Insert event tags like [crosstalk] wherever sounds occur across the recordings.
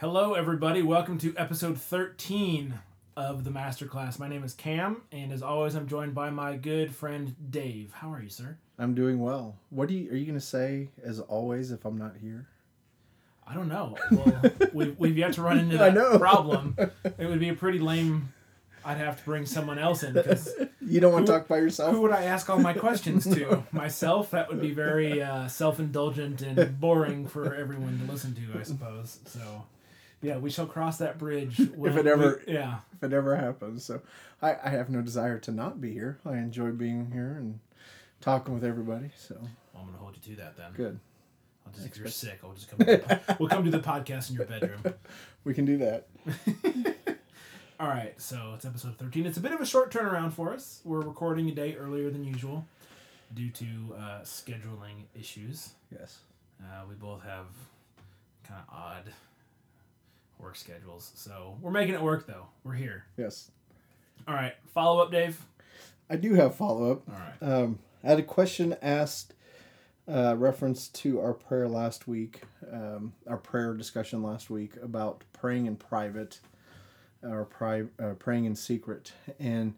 Hello, everybody. Welcome to episode 13 of the Masterclass. My name is Cam, and as always, I'm joined by my good friend Dave. How are you, sir? I'm doing well. What do you are you gonna say as always if I'm not here? I don't know. Well, [laughs] we've, we've yet to run into that problem. It would be a pretty lame. I'd have to bring someone else in because [laughs] You don't want to talk by yourself? who would I ask all my questions to? [laughs] Myself? That would be very uh, self-indulgent and boring for everyone to listen to, I suppose. So, yeah, we shall cross that bridge [laughs] when it ever- we- [laughs] yeah. if it ever happens. So I, I have no desire to not be here. I enjoy being here and talking with everybody. So Well, I'm gonna hold you to that then. good. I'll just, if you're sick, I'll just come. To the, we'll come to the podcast in your bedroom. [laughs] We can do that. All right, so it's episode 13. It's a bit of a short turnaround for us. We're recording a day earlier than usual due to uh, scheduling issues. Yes. Uh, we both have kind of odd work schedules, so we're making it work though. We're here. Yes. All right, follow up, Dave. I do have follow up. All right. Um, I had a question asked, uh, reference to our prayer last week, um, our prayer discussion last week about praying in private, or pri- uh, praying in secret, and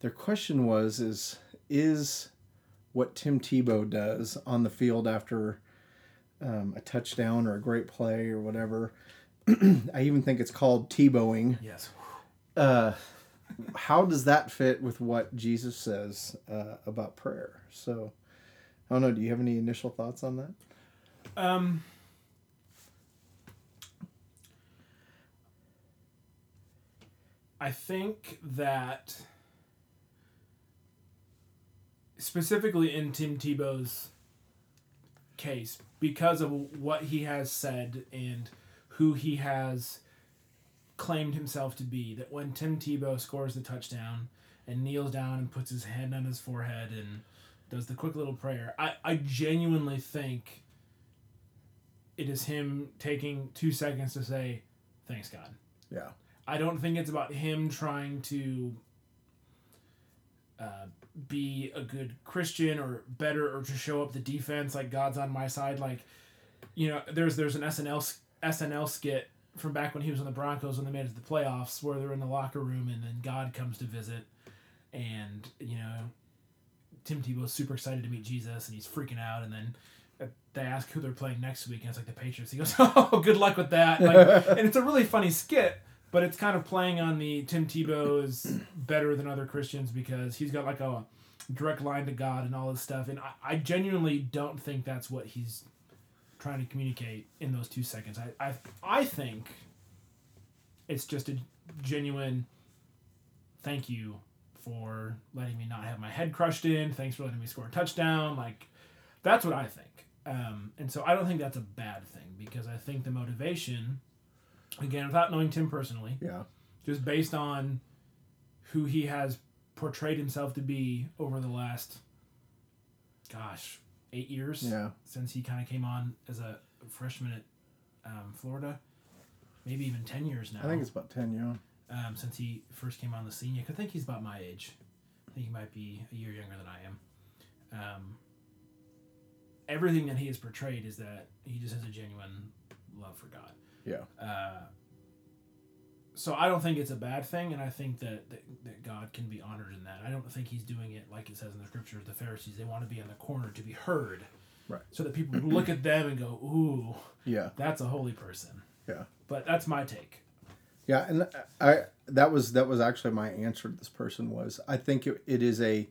their question was: is is what Tim Tebow does on the field after um, a touchdown or a great play or whatever? [clears throat] I even think it's called Tebowing. Yes. uh, how does that fit with what Jesus says uh, about prayer? So, I don't know. Do you have any initial thoughts on that? Um. I think that specifically in Tim Tebow's case, because of what he has said and who he has claimed himself to be, that when Tim Tebow scores the touchdown and kneels down and puts his hand on his forehead and does the quick little prayer, I, I genuinely think it is him taking two seconds to say, Thanks God. Yeah. I don't think it's about him trying to uh, be a good Christian or better or to show up the defense like God's on my side. Like, you know, there's there's an SNL SNL skit from back when he was on the Broncos when they made it to the playoffs where they're in the locker room and then God comes to visit and you know Tim Tebow's super excited to meet Jesus and he's freaking out and then they ask who they're playing next week and it's like the Patriots. He goes, [laughs] "Oh, good luck with that." Like, [laughs] and it's a really funny skit, but it's kind of playing on the Tim Tebow is better than other Christians because he's got like a direct line to God and all this stuff. And I, I genuinely don't think that's what he's trying to communicate in those two seconds. I, I, I think it's just a genuine thank you for letting me not have my head crushed in. Thanks for letting me score a touchdown. Like, that's what I think. Um, and so I don't think that's a bad thing because I think the motivation, again, without knowing Tim personally, Yeah. just based on who he has portrayed himself to be over the last, gosh, eight years Yeah. since he kind of came on as a freshman at um, Florida, maybe even 10 years now I think it's about 10, yeah. um, since he first came on the scene. I could think he's about my age. I think he might be a year younger than I am. Um, everything that he has portrayed is that he just has a genuine love for God. Yeah. Uh, so I don't think it's a bad thing, and I think that, that that God can be honored in that. I don't think he's doing it like it says in the scriptures. The Pharisees they want to be in the corner to be heard, Right. So that people look at them and go, "Ooh, Yeah. that's a holy person." Yeah. But that's my take. Yeah, and I that was that was actually my answer to this person was I think it, it is a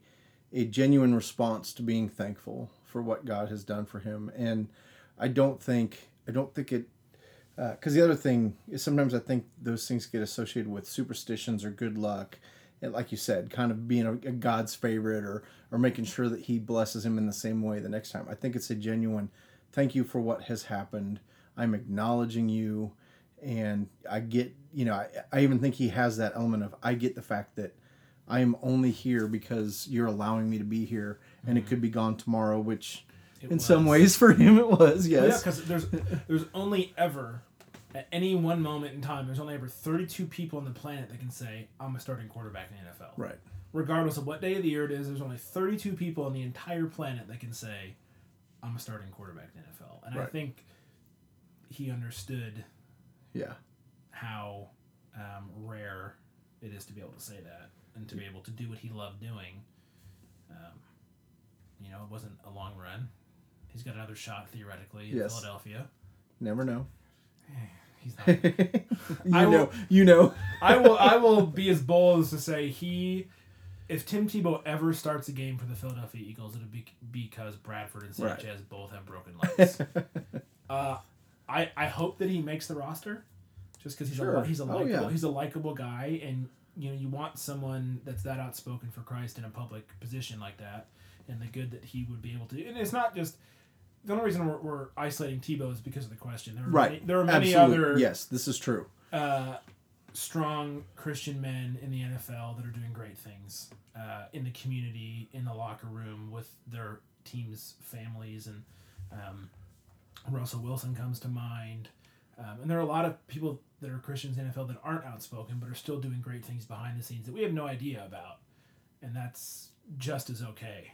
a genuine response to being thankful for what God has done for him, and I don't think I don't think it Uh, because the other thing is sometimes I think those things get associated with superstitions or good luck, and like you said, kind of being a, a God's favorite or or making sure that He blesses him in the same way the next time. I think it's a genuine thank you for what has happened. I'm acknowledging you and I get you know I, I even think he has that element of I get the fact that I am only here because you're allowing me to be here and it mm-hmm. could be gone tomorrow which It in some ways for him it was Well, yeah, yes because there's there's only ever at any one moment in time there's only ever 32 people on the planet that can say I'm a starting quarterback in the NFL. right Regardless of what day of the year it is, there's only 32 people on the entire planet that can say I'm a starting quarterback in the NFL. And I think he understood Yeah. how um, rare it is to be able to say that and to be able to do what he loved doing. Um, you know, it wasn't a long run. He's got another shot theoretically in Yes. Philadelphia. Never know. [sighs] He's not. [laughs] you I will- know. You know. [laughs] I will. I will be as bold as to say he. If Tim Tebow ever starts a game for the Philadelphia Eagles, it'll be because Bradford and Right. Sanchez both have broken legs. [laughs] uh, I I hope that he makes the roster, just because he's Sure. a he's a Oh, likable yeah. he's a likable guy, and you know you want someone that's that outspoken for Christ in a public position like that, and the good that he would be able to. do. And it's not just the only reason we're, we're isolating Tebow is because of the question. There are Right. Many, there are many Absolutely. other Yes, this is true. uh, strong Christian men in the NFL that are doing great things uh, in the community, in the locker room, with their teams' families, and um, Russell Wilson comes to mind. Um, and there are a lot of people that are Christians in the NFL that aren't outspoken, but are still doing great things behind the scenes that we have no idea about, and that's just as okay.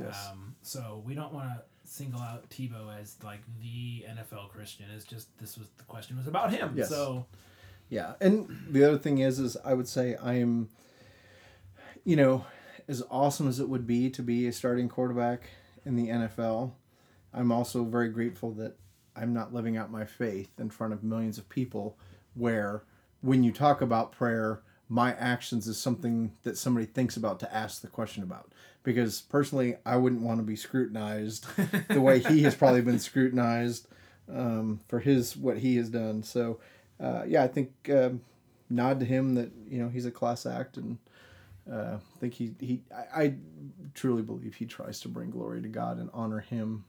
Yes. Um, so we don't want to single out Tebow as like the NFL Christian. It's just this was the question was about him. Yes. So Yeah, and the other thing is, is I would say I am, you know, as awesome as it would be to be a starting quarterback in the NFL, I'm also very grateful that I'm not living out my faith in front of millions of people. Where when you talk about prayer, my actions is something that somebody thinks about to ask the question about. Because personally, I wouldn't want to be scrutinized [laughs] the way he has probably been scrutinized um, for his what he has done. So uh, yeah, I think um, nod to him that you know he's a class act, and uh, I think he he I, I truly believe he tries to bring glory to God and honor Him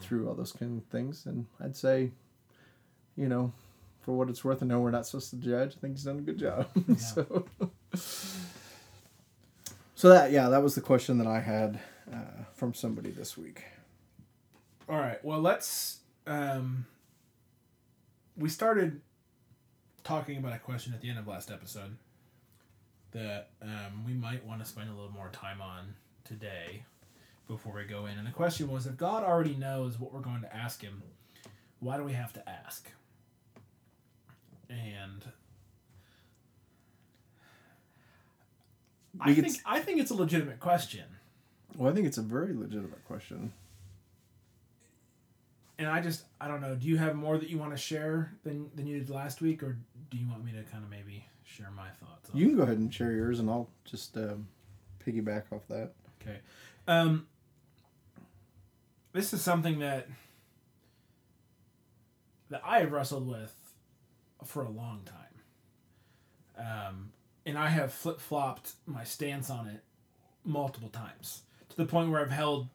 through all those kind of things. And I'd say, you know, for what it's worth, I know we're not supposed to judge. I think he's done a good job. [laughs] so, [laughs] so that yeah, that was the question that I had uh, from somebody this week. All right. Well, let's. Um, we started talking about a question at the end of last episode that um, we might want to spend a little more time on today before we go in. And the question was if God already knows what we're going to ask him, why do we have to ask? And I think s- I think it's a legitimate question. Well, I think it's a very legitimate question. And I just I don't know. Do you have more that you want to share than than you did last week, or do you want me to kind of maybe share my thoughts? You can go ahead and share yours, and I'll just um, piggyback off that. Okay. Um, this is something that that I have wrestled with for a long time. Um, and I have flip flopped my stance on it multiple times to the point where I've held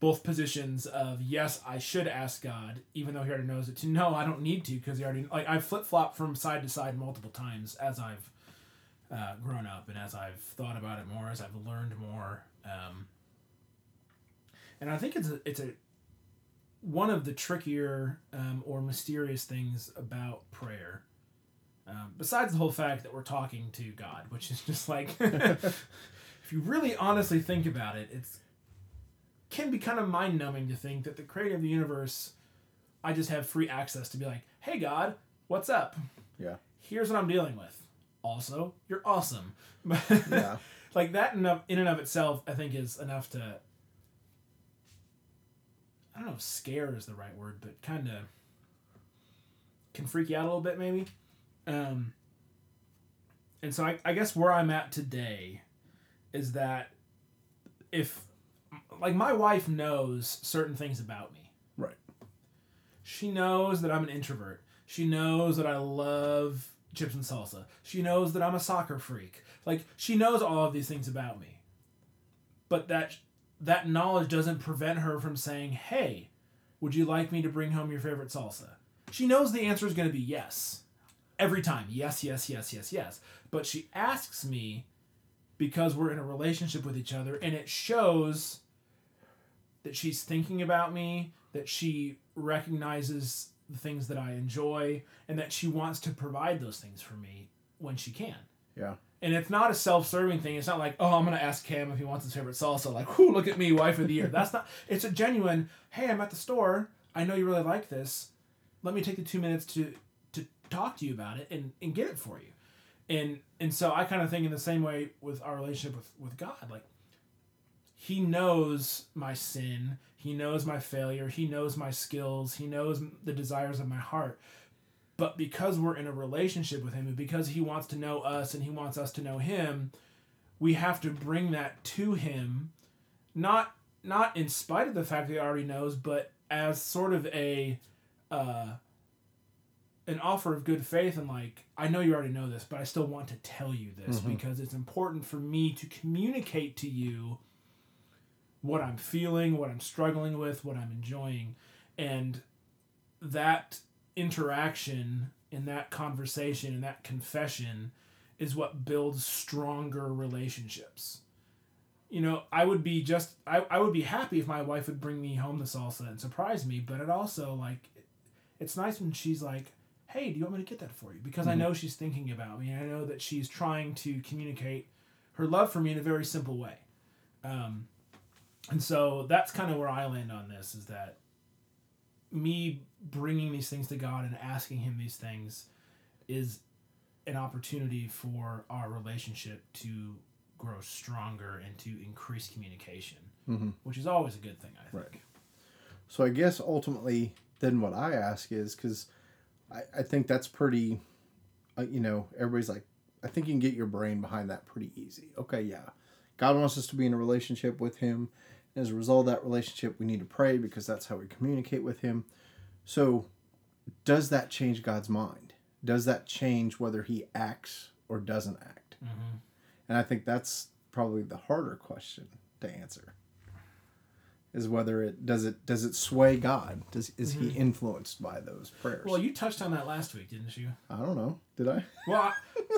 both positions of yes, I should ask God, even though He already knows it. To no, I don't need to because He already like I've flip flopped from side to side multiple times as I've uh, grown up and as I've thought about it more, as I've learned more. Um, and I think it's a, it's a one of the trickier um, or mysterious things about prayer. Um, besides the whole fact that we're talking to God, which is just like, [laughs] if you really honestly think about it, it's can be kind of mind numbing to think that the creator of the universe, I just have free access to be like, hey God, what's up? Yeah. Here's what I'm dealing with. Also, you're awesome. [laughs] Yeah. like that in, of, in and of itself, I think is enough to. I don't know if scare is the right word, but kind of can freak you out a little bit, maybe. Um, and so I, I guess where I'm at today is that if, like, my wife knows certain things about me. Right. She knows that I'm an introvert. She knows that I love chips and salsa. She knows that I'm a soccer freak. Like she knows all of these things about me. But that that knowledge doesn't prevent her from saying, "Hey, would you like me to bring home your favorite salsa?" She knows the answer is going to be yes. Every time. Yes, yes, yes, yes, yes. But she asks me because we're in a relationship with each other and it shows that she's thinking about me, that she recognizes the things that I enjoy, and that she wants to provide those things for me when she can. Yeah. And it's not a self-serving thing. It's not like, oh, I'm gonna ask Cam if he wants his favorite salsa. Like, whoo, look at me, wife of the year. That's not. It's a genuine. Hey, I'm at the store. I know you really like this. Let me take the two minutes to talk to you about it and, and get it for you. And and so I kind of think in the same way with our relationship with, with God, like he knows my sin, he knows my failure, he knows my skills, he knows the desires of my heart. But because we're in a relationship with him and because he wants to know us and he wants us to know him, we have to bring that to him not not in spite of the fact that he already knows, but as sort of a uh, an offer of good faith and like I know you already know this, but I still want to tell you this mm-hmm. because it's important for me to communicate to you what I'm feeling, what I'm struggling with, what I'm enjoying, and that interaction in that conversation and that confession is what builds stronger relationships you know, I would be just I, I would be happy if my wife would bring me home the salsa and surprise me, but it also like it's nice when she's like, "Hey, do you want me to get that for you?" Because mm-hmm. I know she's thinking about me. and I know that she's trying to communicate her love for me in a very simple way. Um, and so that's kind of where I land on this is that me bringing these things to God and asking Him these things is an opportunity for our relationship to grow stronger and to increase communication, mm-hmm. which is always a good thing, I think. Right. So I guess ultimately, then what I ask is because I, I think that's pretty, uh, you know, everybody's like, I think you can get your brain behind that pretty easy. Okay, yeah. God wants us to be in a relationship with Him. And As a result of that relationship, we need to pray because that's how we communicate with Him. So, does that change God's mind? Does that change whether He acts or doesn't act? Mm-hmm. And I think that's probably the harder question to answer. Is whether it does it does it sway God? Does is mm-hmm. he influenced by those prayers? Well, you touched on that last week, didn't you? I don't know. Did I? Well, I,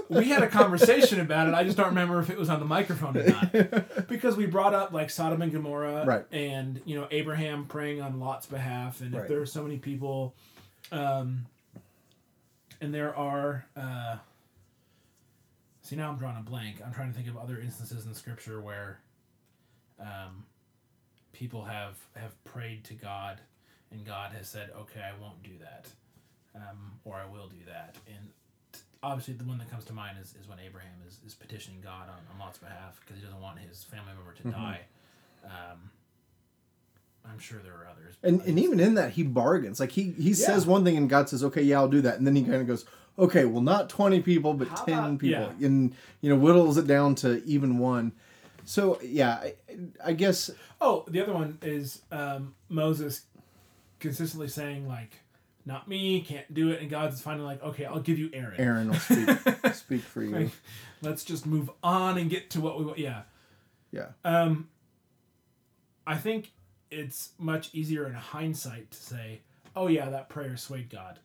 we had a conversation about it. I just don't remember if it was on the microphone or not. [laughs] because we brought up like Sodom and Gomorrah, right. and you know Abraham praying on Lot's behalf, and right. if there are so many people, um, and there are. Uh, See, now I'm drawing a blank. I'm trying to think of other instances in Scripture where um, people have have prayed to God, and God has said, "Okay, I won't do that," um, or "I will do that." And t- obviously, the one that comes to mind is, is when Abraham is, is petitioning God on, on Lot's behalf because he doesn't want his family member to mm-hmm. die. Um, I'm sure there are others. And and even in that, he bargains. Like he he yeah. says one thing, and God says, "Okay, yeah, I'll do that," and then he kind of goes okay, well, not 20 people, but How 10 about, people. Yeah. And, you know, whittles it down to even one. So, yeah, I, I guess. Oh, the other one is um, Moses consistently saying, like, not me, can't do it. And God's finally like, okay, I'll give you Aaron. Aaron will speak, [laughs] speak for you. Like, let's just move on and get to what we want. Yeah. Yeah. Um, I think it's much easier in hindsight to say, oh, yeah, that prayer swayed God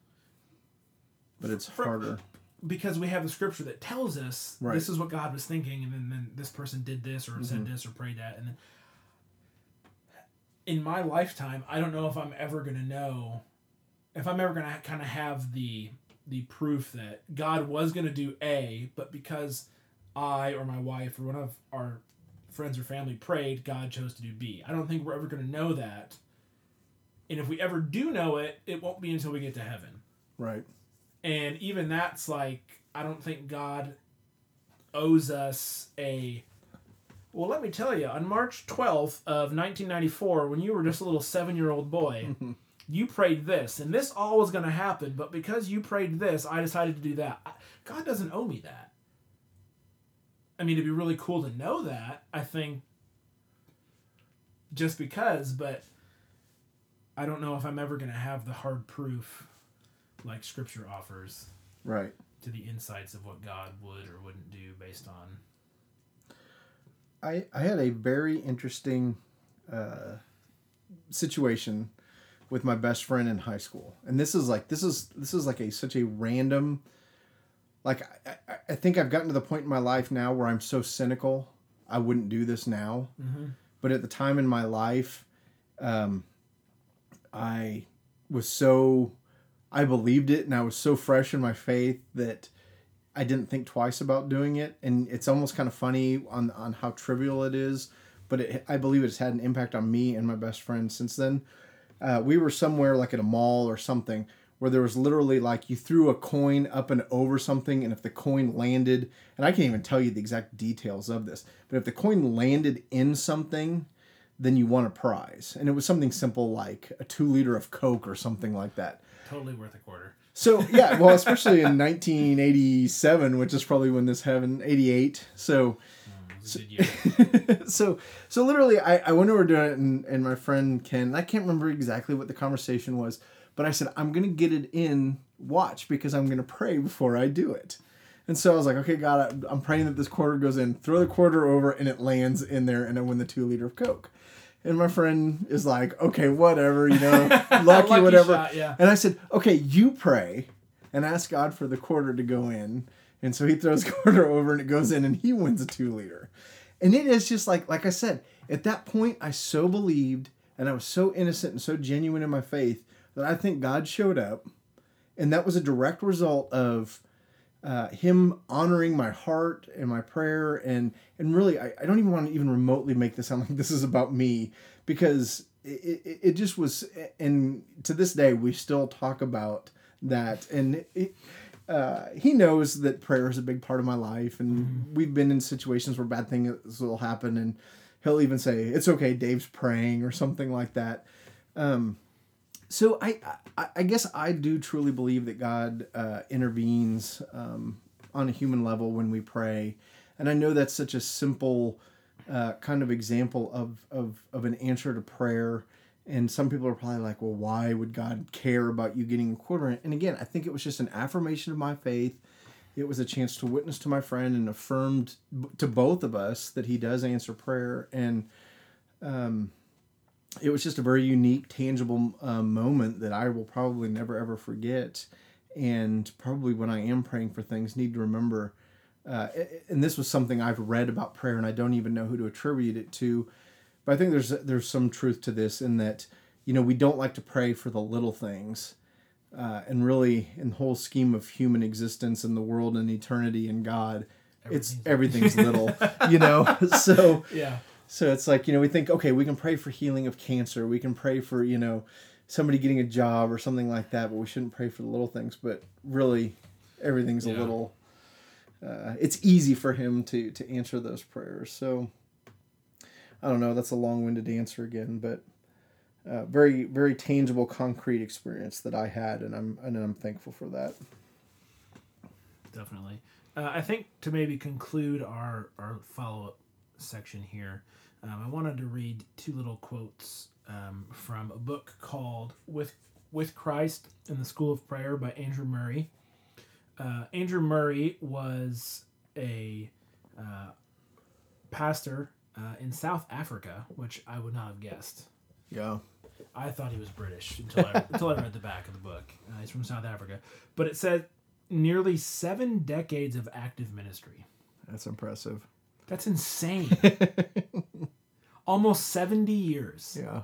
but it's for, harder because we have the scripture that tells us right. this is what God was thinking, and then, then this person did this or mm-hmm. said this or prayed that, and then in my lifetime, I don't know if I'm ever gonna know if I'm ever gonna kind of have the the proof that God was gonna do A, but because I or my wife or one of our friends or family prayed, God chose to do B. I don't think we're ever gonna know that. And if we ever do know it, it won't be until we get to heaven. Right. And even that's like, I don't think God owes us a. Well, let me tell you, on March 12th of 1994, when you were just a little seven year old boy, [laughs] you prayed this, and this all was going to happen, but because you prayed this, I decided to do that. God doesn't owe me that. I mean, it'd be really cool to know that, I think, just because, but I don't know if I'm ever going to have the hard proof like Scripture offers, right, to the insights of what God would or wouldn't do based on. I I had a very interesting uh, situation with my best friend in high school, and this is like this is this is like a such a random. Like I, I think I've gotten to the point in my life now where I'm so cynical. I wouldn't do this now, mm-hmm. but at the time in my life, um, I was so I believed it and I was so fresh in my faith that I didn't think twice about doing it. And it's almost kind of funny on, on how trivial it is, but it, I believe it's had an impact on me and my best friend since then. Uh, we were somewhere like at a mall or something where there was literally like you threw a coin up and over something, and if the coin landed, and I can't even tell you the exact details of this, but if the coin landed in something, then you won a prize. And it was something simple like a two liter of Coke or something like that. Totally worth a quarter. So yeah, [laughs] well, especially in 1987, which is probably when this happened, 88. So, oh, so, [laughs] so, so literally, I, I went over to it, and, and my friend Ken, I can't remember exactly what the conversation was, but I said I'm gonna get it in watch because I'm gonna pray before I do it. And so I was like, okay, God, I'm praying that this quarter goes in. Throw the quarter over, and it lands in there, and I win the two liter of Coke. And my friend is like, okay, whatever, you know, [laughs] lucky, lucky whatever. Shot, yeah. And I said, okay, you pray and ask God for the quarter to go in. And so he throws [laughs] quarter over and it goes in and he wins a two liter. And it is just like, like I said, at that point, I so believed and I was so innocent and so genuine in my faith that I think God showed up. And that was a direct result of uh, him honoring my heart and my prayer. And and really I, I don't even want to even remotely make this sound [laughs] like this is about me because it, it, it just was and to this day we still talk about that. And it, uh, he knows that prayer is a big part of my life. And mm-hmm. we've been in situations where bad things will happen. And he'll even say it's okay dave's praying or something like that. Um, so I, I, I guess I do truly believe that God uh, intervenes um, on a human level when we pray, and I know that's such a simple uh, kind of example of, of of an answer to prayer. And some people are probably like, well, why would God care about you getting a quarter? And again, I think it was just an affirmation of my faith. It was a chance to witness to my friend and affirmed to both of us that He does answer prayer. And um, it was just a very unique, tangible uh, moment that I will probably never ever forget. And probably when I am praying for things, need to remember. Uh, and this was something I've read about prayer, and I don't even know who to attribute it to. But I think there's there's some truth to this in that you know we don't like to pray for the little things, uh, and really in the whole scheme of human existence and the world and eternity and God, everything's it's everything's little, you know. [laughs] So [laughs] yeah so it's like, you know, we think, okay, we can pray for healing of cancer. We can pray for, you know, somebody getting a job or something like that, but we shouldn't pray for the little things. But really, everything's yeah. a little. Uh, it's easy for him to to answer those prayers. So I don't know. That's a long-winded answer again, but uh, very very tangible, concrete experience that I had, and I'm and I'm thankful for that. Definitely. Uh, I think to maybe conclude our our follow up section here. Um, I wanted to read two little quotes um, from a book called "With With Christ in the School of Prayer" by Andrew Murray. Uh, Andrew Murray was a uh, pastor uh, in South Africa, which I would not have guessed. Yeah. I thought he was British until I, until I read the back of the book. Uh, he's from South Africa. But it said nearly seven decades of active ministry. That's impressive. That's insane. [laughs] Almost 70 years. Yeah.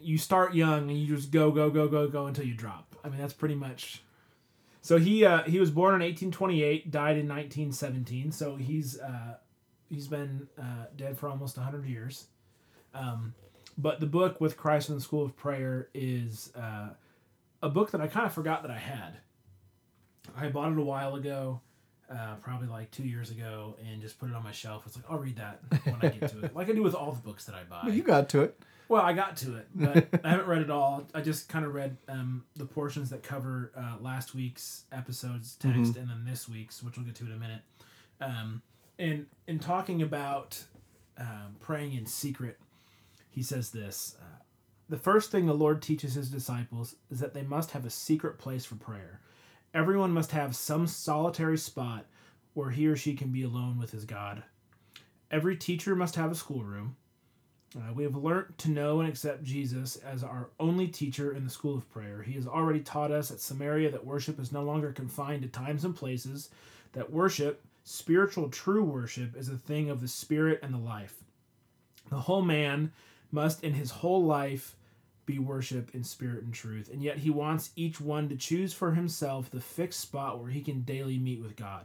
You start young and you just go, go, go, go, go until you drop. I mean, that's pretty much. So he uh, he was born in 1828, died in 1917. So he's uh, he's been uh, dead for almost 100 years. Um, but the book with Christ in the School of Prayer is uh, a book that I kind of forgot that I had. I bought it a while ago uh, probably like two years ago and just put it on my shelf. It's like I'll read that when I get to it, like I do with all the books that I [laughs] buy. you got to it. Well, I got to it, but I haven't read it all. I just kind of read um, the portions that cover uh, last week's episode's text mm-hmm. and then this week's, which we'll get to in a minute. Um, and in talking about um, praying in secret, he says this. Uh, the first thing the Lord teaches his disciples is that they must have a secret place for prayer Everyone must have some solitary spot where he or she can be alone with his God. Every teacher must have a schoolroom. Uh, we have learnt to know and accept Jesus as our only teacher in the school of prayer. He has already taught us at Samaria that worship is no longer confined to times and places, that worship, spiritual true worship, is a thing of the spirit and the life. The whole man must, in his whole life, be worshiped in spirit and truth. And yet he wants each one to choose for himself the fixed spot where he can daily meet with God.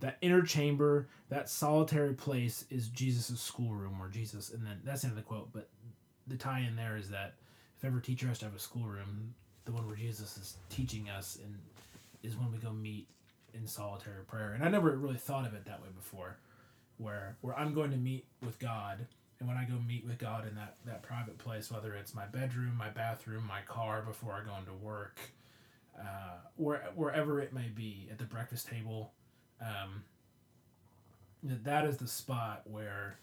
That inner chamber, that solitary place is Jesus' schoolroom where Jesus, and then that's the end of the quote, but the tie in there is that if every teacher has to have a schoolroom, the one where Jesus is teaching us, and is when we go meet in solitary prayer. And I never really thought of it that way before, where where I'm going to meet with God, and when I go meet with God in that that private place, whether it's my bedroom, my bathroom, my car before I go into work, uh, where wherever it may be, at the breakfast table, um, that that is the spot where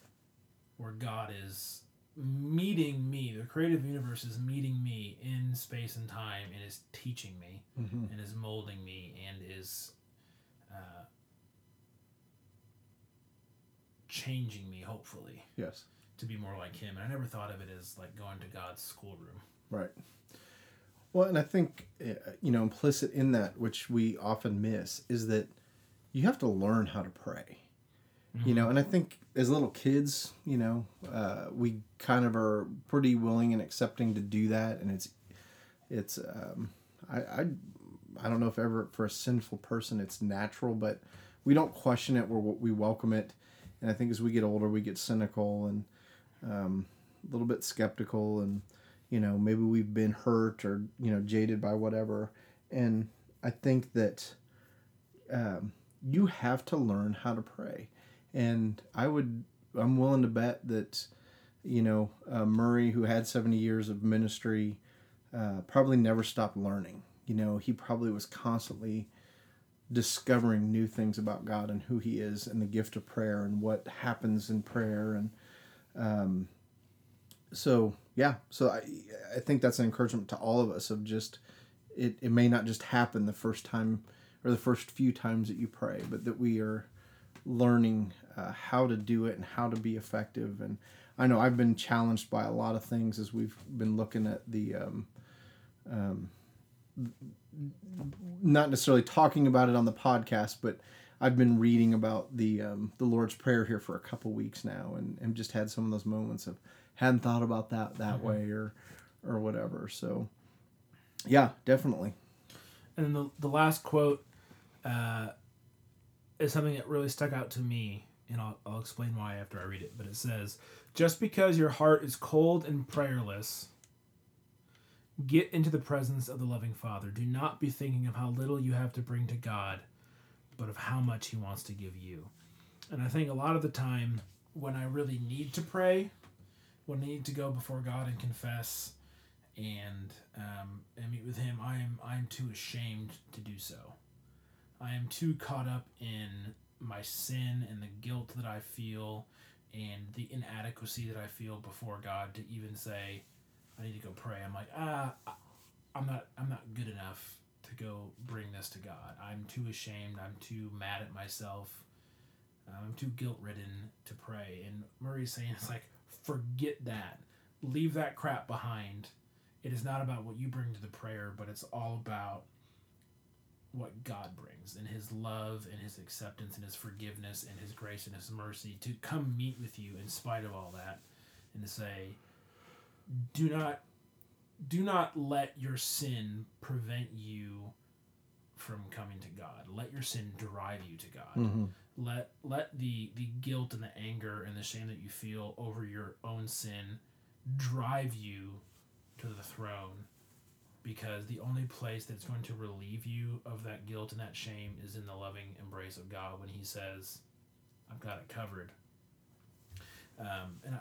where God is meeting me. The creative universe is meeting me in space and time and is teaching me Mm-hmm. and is molding me and is uh, changing me, hopefully, Yes. To be more like Him. And I never thought of it as like going to God's schoolroom. Right. Well, and I think uh, you know implicit in that, which we often miss, is that you have to learn how to pray. You know, and I think as little kids, you know, uh, we kind of are pretty willing and accepting to do that, and it's it's um, I, I I don't know if ever for a sinful person it's natural, but we don't question it. We we welcome it, and I think as we get older, we get cynical and um, a little bit skeptical, and you know maybe we've been hurt or you know jaded by whatever, and I think that um, you have to learn how to pray, and I would I'm willing to bet that you know uh, Murray, who had seventy years of ministry, uh, probably never stopped learning. You know, he probably was constantly discovering new things about God and who He is, and the gift of prayer and what happens in prayer, and um, so yeah. So I I think that's an encouragement to all of us of just it. It may not just happen the first time or the first few times that you pray, but that we are learning uh, how to do it and how to be effective. And I know I've been challenged by a lot of things as we've been looking at the. Um, um, not necessarily talking about it on the podcast, but I've been reading about the um, the Lord's Prayer here for a couple weeks now, and, and just had some of those moments of hadn't thought about that that Mm-hmm. way or or whatever. So, yeah, definitely. And then the, the last quote uh, is something that really stuck out to me, and I'll, I'll explain why after I read it. But it says, Just because your heart is cold and prayerless, get into the presence of the loving Father. Do not be thinking of how little you have to bring to God, but of how much He wants to give you. And I think a lot of the time, when I really need to pray, when I need to go before God and confess, and um, and meet with him, I am I am too ashamed to do so. I am too caught up in my sin and the guilt that I feel and the inadequacy that I feel before God to even say I need to go pray. I'm like ah I'm not I'm not good enough to go bring this to God. I'm too ashamed. I'm too mad at myself. Um, I'm too guilt ridden to pray. And Murray's saying it's like forget that. Leave that crap behind it is not about what you bring to the prayer, but it's all about what God brings and His love and His acceptance and His forgiveness and His grace and His mercy to come meet with you in spite of all that and to say, do not, do not let your sin prevent you from coming to God. Let your sin drive you to God Mm-hmm. let let the the guilt and the anger and the shame that you feel over your own sin drive you to the throne because the only place that's going to relieve you of that guilt and that shame is in the loving embrace of God when he says I've got it covered um, and I,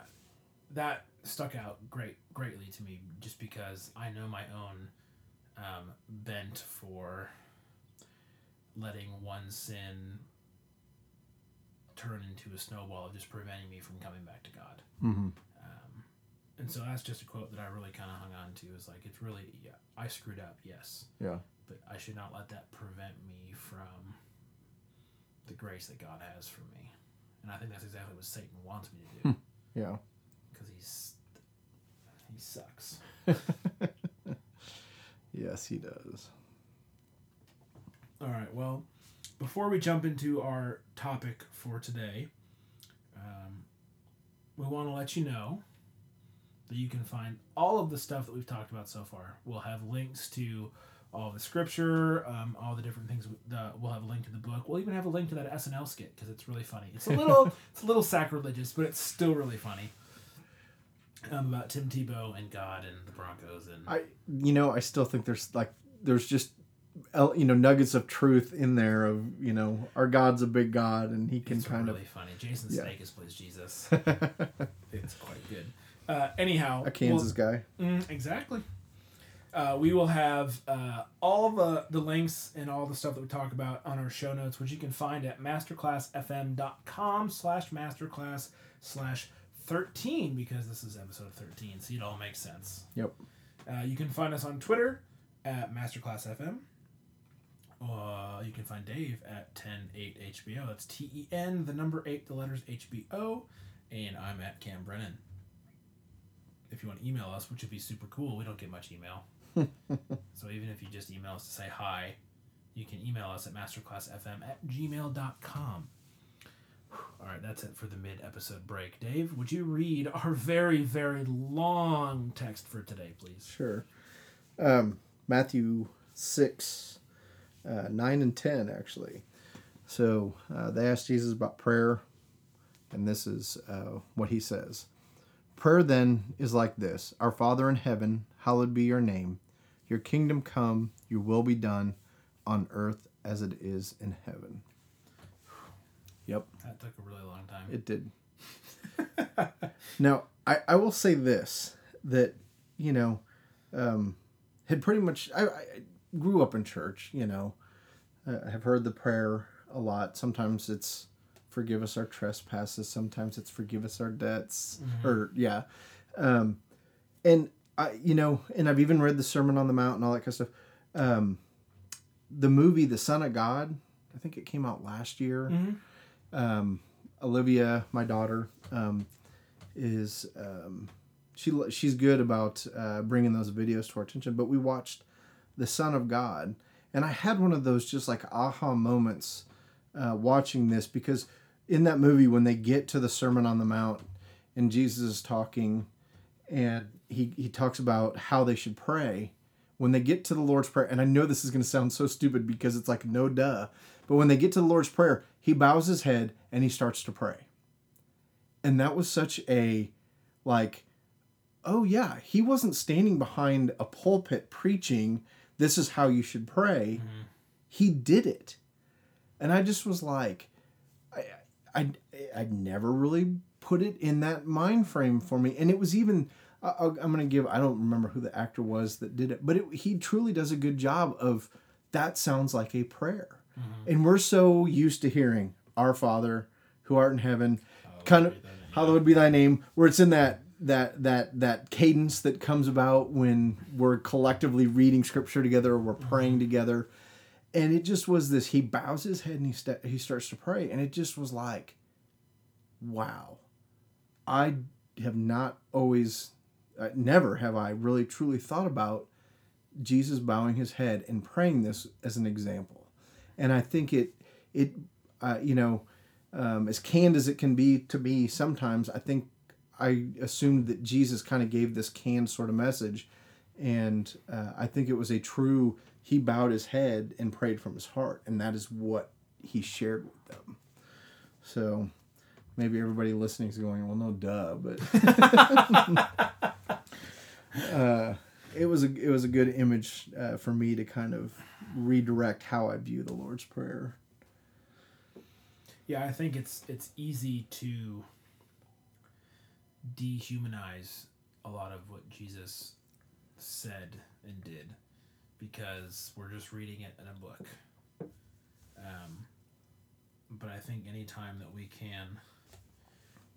that stuck out great greatly to me just because I know my own um, bent for letting one sin turn into a snowball of just preventing me from coming back to God. Mm-hmm. Um, and so that's just a quote that I really kind of hung on to. Is like it's really yeah, I screwed up, yes, Yeah. but I should not let that prevent me from the grace that God has for me. And I think that's exactly what Satan wants me to do Yeah. Because he's he sucks. [laughs] Yes, he does. All right. Well, before we jump into our topic for today, um, we want to let you know that you can find all of the stuff that we've talked about so far. We'll have links to all the scripture, um, all the different things. The, we'll have a link to the book. We'll even have a link to that SNL skit because it's really funny. It's a little, [laughs] it's a little sacrilegious, but it's still really funny. Um, about Tim Tebow and God and the Broncos and I you know I still think there's like there's just you know nuggets of truth in there of you know our God's a big God and he can it's kind really funny. Jason Yeah. Sudeikis plays Jesus. of [laughs] it's quite good. Uh, anyhow, a Kansas guy. well- mm, exactly. Uh, we will have uh, all the, the links and all the stuff that we talk about on our show notes, which you can find at masterclassfm.com slash masterclass slash 13 because this is episode 13, so it all makes sense. Yep. Uh, you can find us on Twitter at masterclassfm. Uh, you can find Dave at ten8HBO. That's T E N, the number 8, the letters HBO. And I'm at Cam Brennan. If you want to email us, which would be super cool, we don't get much email. [laughs] so even if you just email us to say hi, you can email us at masterclassfm at gmail.com. All right, that's it for the mid episode break. Dave, would you read our very, very long text for today, please? Sure. Um, Matthew 6, uh, 9 and 10, actually. So uh, they asked Jesus about prayer, and this is uh, what he says Prayer then is like this Our Father in heaven, hallowed be your name. Your kingdom come, your will be done on earth as it is in heaven. Yep. That took a really long time. It did. [laughs] now, I, I will say this that, you know, um, had pretty much, I, I grew up in church, you know, uh, I have heard the prayer a lot. Sometimes it's forgive us our trespasses, sometimes it's forgive us our debts, or, yeah. Um, and, I, you know, and I've even read the Sermon on the Mount and all that kind of stuff. Um, the movie The Son of God, I think it came out last year Mhm. Um, Olivia, my daughter, um, is um, she she's good about uh, bringing those videos to our attention. But we watched The Son of God, and I had one of those just like aha moments uh, watching this because in that movie when they get to the Sermon on the Mount and Jesus is talking, and he he talks about how they should pray. When they get to the Lord's Prayer, and I know this is going to sound so stupid because it's like no duh, but when they get to the Lord's Prayer, he bows his head and he starts to pray. And that was such a like oh yeah, he wasn't standing behind a pulpit preaching this is how you should pray. Mm-hmm. He did it. And I just was like I I I never really put it in that mind frame for me and it was even I, I'm going to give I don't remember who the actor was that did it, but it, he truly does a good job of that sounds like a prayer. And we're so used to hearing our Father who art in heaven, kind of hallowed be thy name, where it's in that that that that cadence that comes about when we're collectively reading scripture together or we're praying together. And it just was this he bows his head and he he starts to pray and it just was like wow. I have not always uh, never have I really truly thought about Jesus bowing his head and praying this as an example. And I think it it uh, you know um, as canned as it can be to me sometimes I think I assumed that Jesus kind of gave this canned sort of message and uh, I think it was a true he bowed his head and prayed from his heart and that is what he shared with them. So maybe everybody listening is going, well, no, duh, but [laughs] [laughs] uh, it was a it was a good image uh, for me to kind of redirect how I view the Lord's Prayer. Yeah, I think it's it's easy to dehumanize a lot of what Jesus said and did because we're just reading it in a book. Um, but I think any time that we can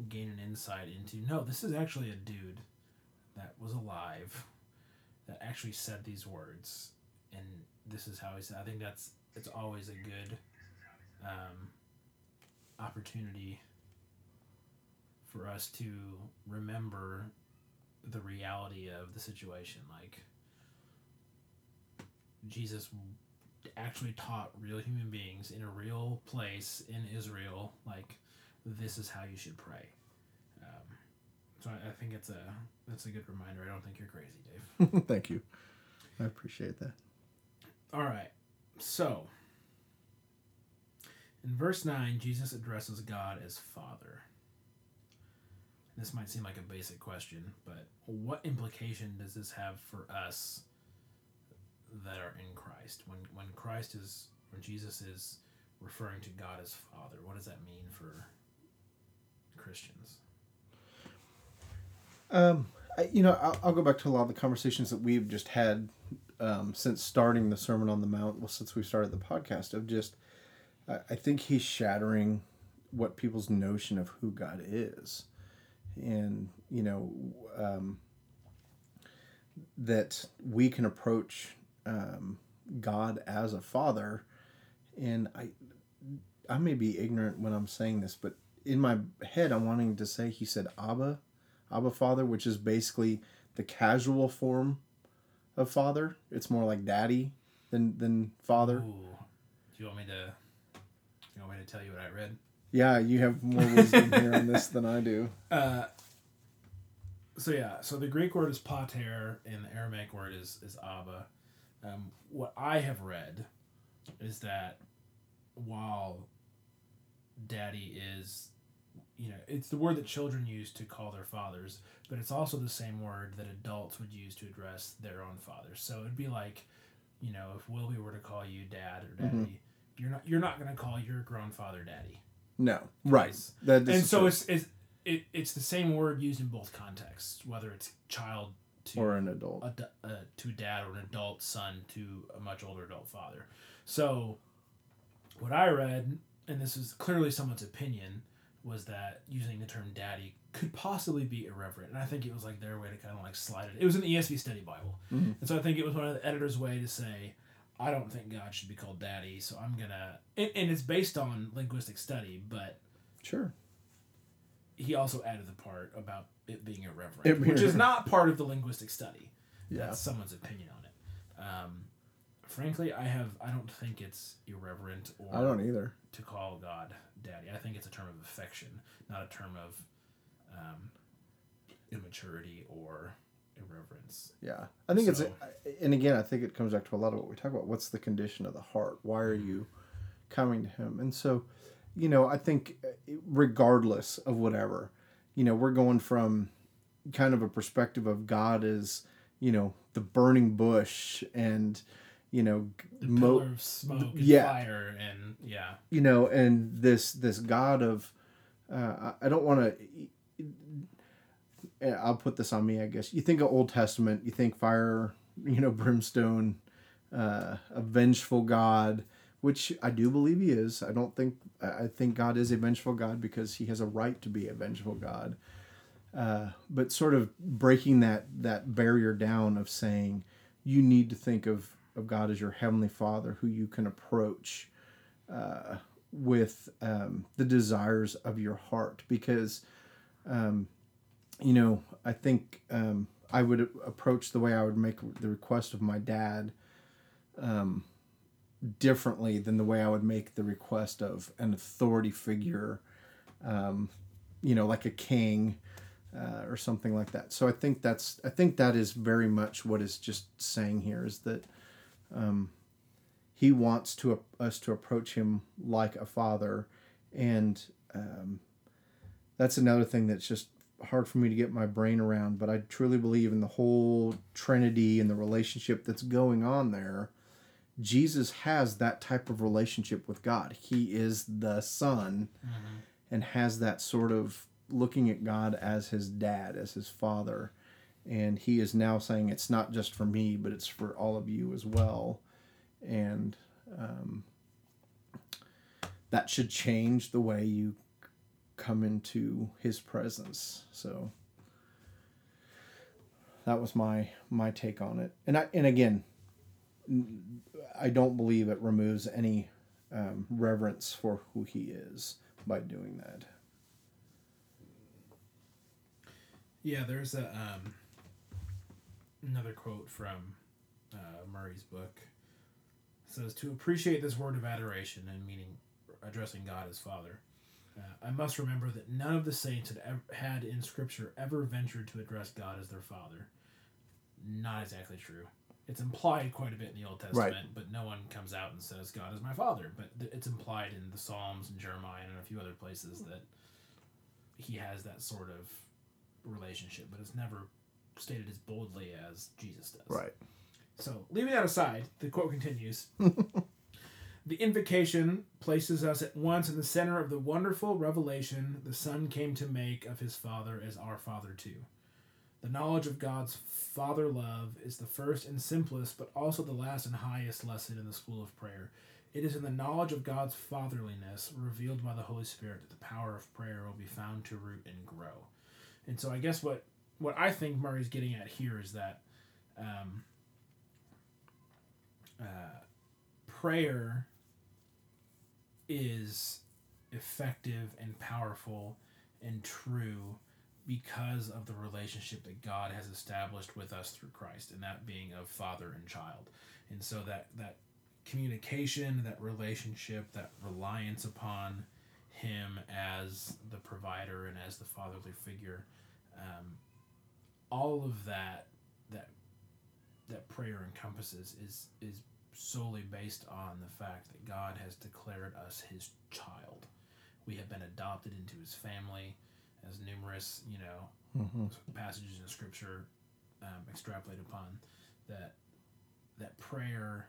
gain an insight into no, this is actually a dude that was alive that actually said these words and this is how he said I think that's it's always a good um, opportunity for us to remember the reality of the situation. Like, Jesus actually taught real human beings in a real place in Israel, like, this is how you should pray. So I, I think it's a that's a good reminder. I don't think you're crazy, Dave. [laughs] Thank you. I appreciate that. All right. So, in verse 9, Jesus addresses God as Father. this might seem like a basic question, but what implication does this have for us that are in Christ? When when Christ is when Jesus is referring to God as Father, what does that mean for Christians? Um, I, you know, I'll, I'll go back to a lot of the conversations that we've just had um, since starting the Sermon on the Mount. Well, since we started the podcast, of just, I, I think he's shattering what people's notion of who God is, and you know, um, that we can approach um, God as a father, and I, I may be ignorant when I'm saying this, but in my head, I'm wanting to say he said Abba Abba Father, which is basically the casual form of father. It's more like daddy than than father. Ooh. Do you want me to? You want me to tell you what I read? Yeah, you have more wisdom here on this than I do. [laughs] Uh, so yeah, so the Greek word is pater, and the Aramaic word is is Abba. Um, what I have read is that while daddy is you know, it's the word that children use to call their fathers, but it's also the same word that adults would use to address their own fathers. So it'd be like, you know, if Wilby were to call you dad or daddy, mm-hmm. you're not you're not going to call your grown father daddy. No, right. That, and so true. it's it's it, it's the same word used in both contexts, whether it's child to or an adult a, uh, to dad or an adult son to a much older adult father. So, what I read, and this is clearly someone's opinion was that using the term daddy could possibly be irreverent. And I think it was like their way to kind of like slide it. It was in the ESV Study Bible. Mm-hmm. And so I think it was one of the editor's way to say, I don't think God should be called daddy. So I'm going to, and it's based on linguistic study, but. Sure. He also added the part about it being irreverent, it which is not part of the linguistic study. Yeah. That's someone's opinion on it. Um, frankly, I have I don't think it's irreverent or I don't either to call God daddy. I think it's a term of affection, not a term of um, immaturity or irreverence. Yeah, I think so, it's, and again, I think it comes back to a lot of what we talk about. What's the condition of the heart? Why are you coming to Him? And so, you know, I think uh, regardless of whatever, you know, we're going from kind of a perspective of God as, you know, the burning bush and you know the mo- of smoke and yeah. fire and yeah. You know and this this god of uh, i don't want to i'll put this on me i guess. You think of old testament you think fire you know [laughs] brimstone uh, a vengeful god which i do believe he is. I don't think i think god is a vengeful god because he has a right to be a vengeful god. Uh, but sort of breaking that that barrier down of saying you need to think of of God as your heavenly Father, who you can approach uh, with um, the desires of your heart. Because, um, you know, I think um, I would approach the way I would make the request of my dad um, differently than the way I would make the request of an authority figure, um, you know, like a king. Uh, or something like that. So I think that's I think that is very much what is just saying here is that um, he wants to us to approach him like a father, and um, that's another thing that's just hard for me to get my brain around. But I truly believe in the whole Trinity and the relationship that's going on there. Jesus has that type of relationship with God. He is the Son mm-hmm. and has that sort of looking at God as his dad, as his father and he is now saying it's not just for me, but it's for all of you as well, and um, that should change the way you come into his presence. So that was my my take on it, and I and again, I don't believe it removes any um, reverence for who he is by doing that. Yeah, there's a um, another quote from uh, Murray's book it says to appreciate this word of adoration and meaning addressing God as Father. Uh, I must remember that none of the saints had ever, had in Scripture ever ventured to address God as their Father. Not exactly true. It's implied quite a bit in the Old Testament, right. but no one comes out and says God is my Father. But th- it's implied in the Psalms and Jeremiah and a few other places that he has that sort of relationship, but it's never stated as boldly as Jesus does. Right. So, leaving that aside, the quote continues [laughs] The invocation places us at once in the center of the wonderful revelation the Son came to make of his Father as our Father too. The knowledge of God's Father love is the first and simplest, but also the last and highest lesson in the school of prayer. It is in the knowledge of God's fatherliness revealed by the Holy Spirit that the power of prayer will be found to root and grow. And so I guess what what I think Murray's getting at here is that um, uh, prayer is effective and powerful and true because of the relationship that God has established with us through Christ, and that being of father and child. And so that that communication, that relationship, that reliance upon Him as the provider and as the fatherly figure, um, all of that that that prayer encompasses is is solely based on the fact that God has declared us His child. We have been adopted into His family, as numerous you know Mm-hmm. passages in Scripture um, extrapolate upon that that prayer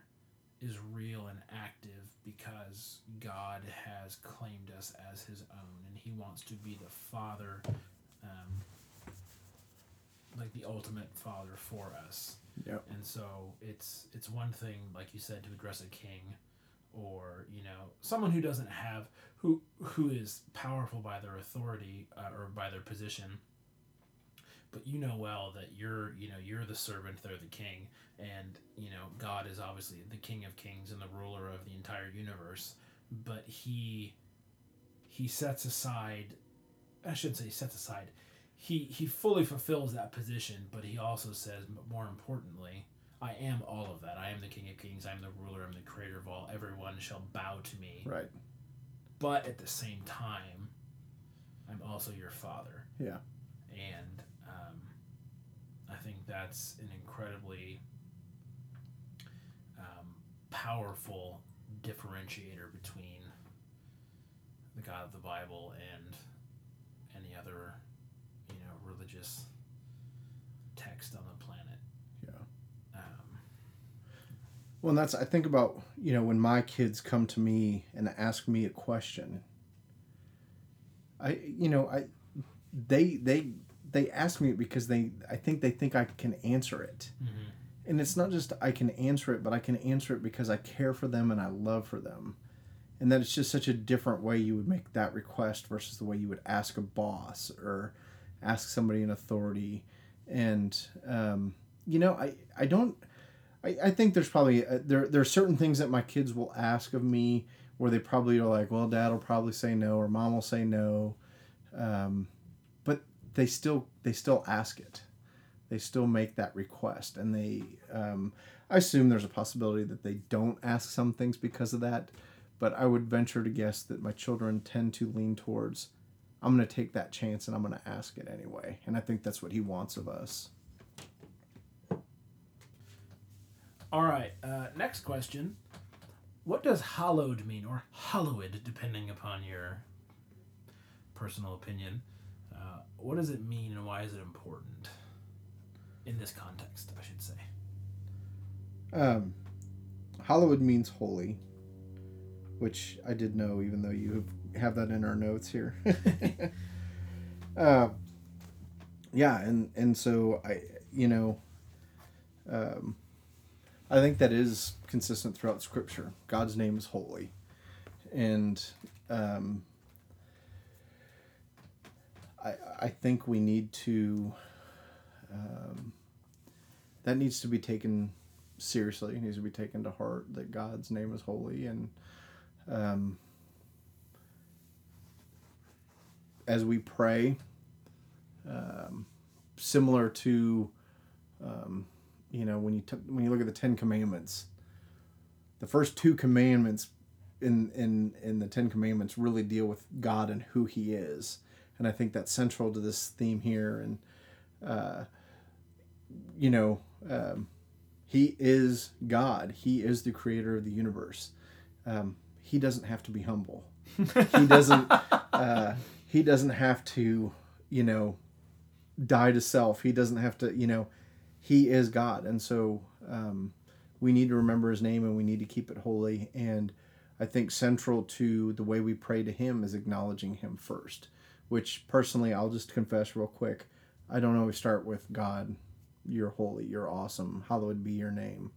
is real and active because God has claimed us as His own, and He wants to be the Father, um, like the ultimate Father for us. Yep. And so it's it's one thing, like you said, to address a king, or you know someone who doesn't have who who is powerful by their authority uh, or by their position. But you know well that you're you know you're the servant, they're the king, and you know God is obviously the King of Kings and the ruler of the entire universe. But he he sets aside, I shouldn't say sets aside. He he fully fulfills that position, but he also says, more importantly, I am all of that. I am the King of Kings. I am the ruler. I'm the creator of all. Everyone shall bow to me. Right. But at the same time, I'm also your father. Yeah. And um, I think that's an incredibly um, powerful differentiator between the God of the Bible and any other, religious text on the planet. Yeah. Um, Well, and that's I think about you know when my kids come to me and ask me a question. I you know I they they they ask me it because they I think they think I can answer it. And it's not just I can answer it, but I can answer it because I care for them and I love for them. And that it's just such a different way you would make that request versus the way you would ask a boss or ask somebody in authority. And um, you know, I I don't I, I think there's probably uh, there there are certain things that my kids will ask of me where they probably are like, well, dad will probably say no or mom will say no, um, but they still they still ask it, they still make that request, and they um, I assume there's a possibility that they don't ask some things because of that, but I would venture to guess that my children tend to lean towards. I'm going to take that chance and I'm going to ask it anyway. And I think that's what he wants of us. All right. Uh, next question. What does hallowed mean, or hallowed, depending upon your personal opinion? Uh, what does it mean, and why is it important in this context? I should say. Um, Hollywood means holy, which I did know, even though you have, have that in our notes here. uh, [laughs] yeah, and and so I, you know, um, I think that is consistent throughout Scripture. God's name is holy, and um, I I think we need to. Um, that needs to be taken seriously. It needs to be taken to heart that God's name is holy, and um, as we pray, um, similar to, um, you know, when you t- when you look at the Ten Commandments, the first two commandments in in in the Ten Commandments really deal with God and who He is, and I think that's central to this theme here, and uh, you know. Um, he is God. He is the creator of the universe. Um, he doesn't have to be humble. he doesn't. [laughs] Uh, he doesn't have to, you know, die to self. He doesn't have to, you know, he is God. And so um, we need to remember his name and we need to keep it holy. And I think central to the way we pray to him is acknowledging him first, which personally, I'll just confess real quick. I don't always start with God, you're holy, you're awesome, hallowed be your name.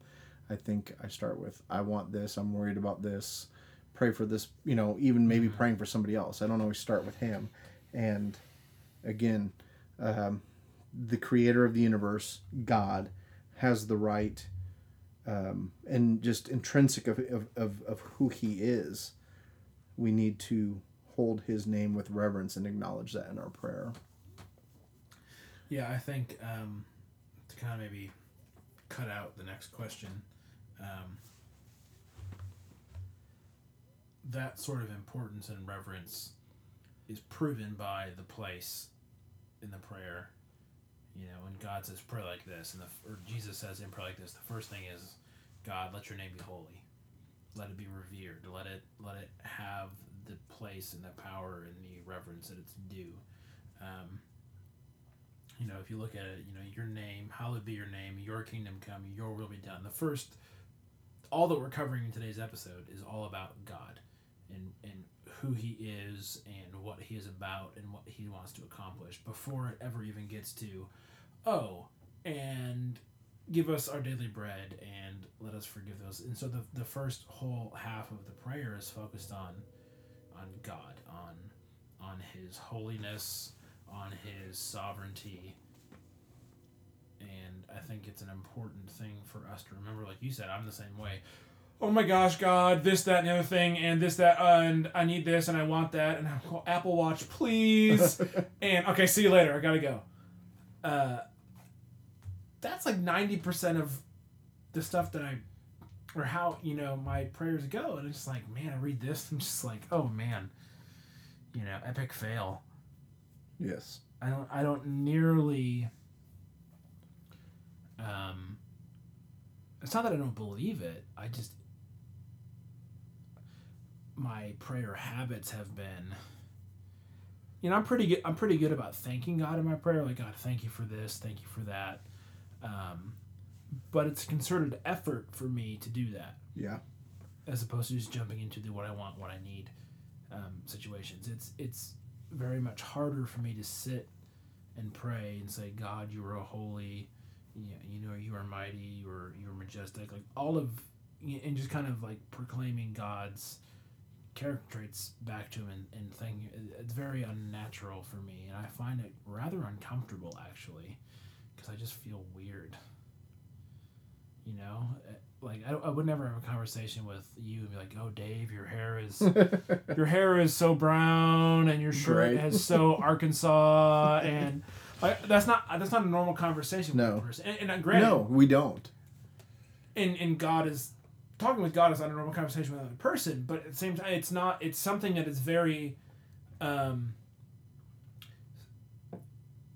I think I start with, I want this, I'm worried about this, pray for this, you know, even maybe Mm-hmm. praying for somebody else. I don't always start with him. And again, um, the creator of the universe, God, has the right um, and just intrinsic of, of, of, of who he is. We need to hold his name with reverence and acknowledge that in our prayer. Yeah, I think um, to kind of maybe cut out the next question, um, that sort of importance and reverence is proven by the place in the prayer. You know, when God says pray like this, and the or Jesus says in prayer like this, the first thing is, God, let your name be holy, let it be revered, let it let it have the place and the power and the reverence that it's due. Um, you know, if you look at it, you know, your name, hallowed be your name, your kingdom come, your will be done. The first, all that we're covering in today's episode is all about God and, and who he is and what he is about and what he wants to accomplish before it ever even gets to, oh, and give us our daily bread and let us forgive those. And so the, the first whole half of the prayer is focused on on God, on on his holiness, on his sovereignty. And I think it's an important thing for us to remember. Like you said, I'm the same way. Oh my gosh, God, this, that, and the other thing, and this, that, uh, and I need this, and I want that, and I call Apple Watch, please. [laughs] and okay, see you later. I gotta go. Uh, that's like ninety percent of the stuff that I, or how you know my prayers go, and it's just like, man, I read this, I'm just like, oh man, you know, epic fail. Yes. I don't I don't nearly um it's not that I don't believe it. I just my prayer habits have been you know, I'm pretty good I'm pretty good about thanking God in my prayer, like God, thank you for this, thank you for that. Um but it's a concerted effort for me to do that Yeah. as opposed to just jumping into the what I want, what I need um, situations. It's it's very much harder for me to sit and pray and say, God, you are a holy, you know, you know, you are mighty, you are you are majestic, like all of, and just kind of like proclaiming God's character traits back to him and, and thanking. It's very unnatural for me, and I find it rather uncomfortable actually, because I just feel weird. You know, Eh, like I, I would never have a conversation with you and be like, "Oh, Dave, your hair is [laughs] your hair is so brown and your shirt has so Arkansas [laughs] and like that's not that's not a normal conversation with No. a person. And, and uh, granted, no, we don't. and and God is talking with God is not a normal conversation with another person, but at the same time, it's not. It's something that is very um,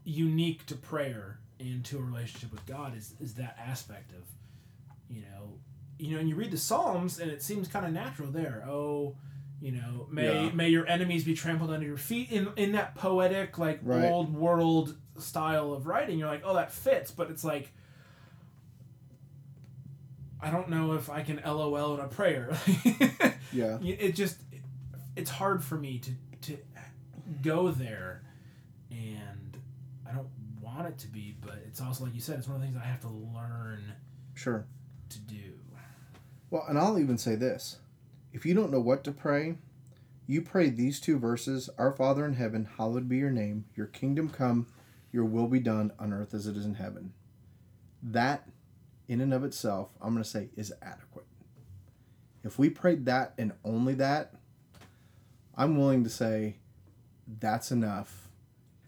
unique to prayer and to a relationship with God. Is is that aspect of you know you know, and you read the Psalms and it seems kind of natural there. Oh. You know, may Yeah. may your enemies be trampled under your feet in in that poetic like Right. old world style of writing. You're like, oh, that fits, but it's like I don't know if I can LOL in a prayer. [laughs] Yeah. it just it's hard for me to to go there, and I don't want it to be. But it's also like you said, it's one of the things I have to learn Sure. to do. Well, and I'll even say this. If you don't know what to pray, you pray these two verses Our Father in heaven, hallowed be your name, your kingdom come, your will be done on earth as it is in heaven. That, in and of itself, I'm going to say is adequate. If we prayed that and only that, I'm willing to say that's enough.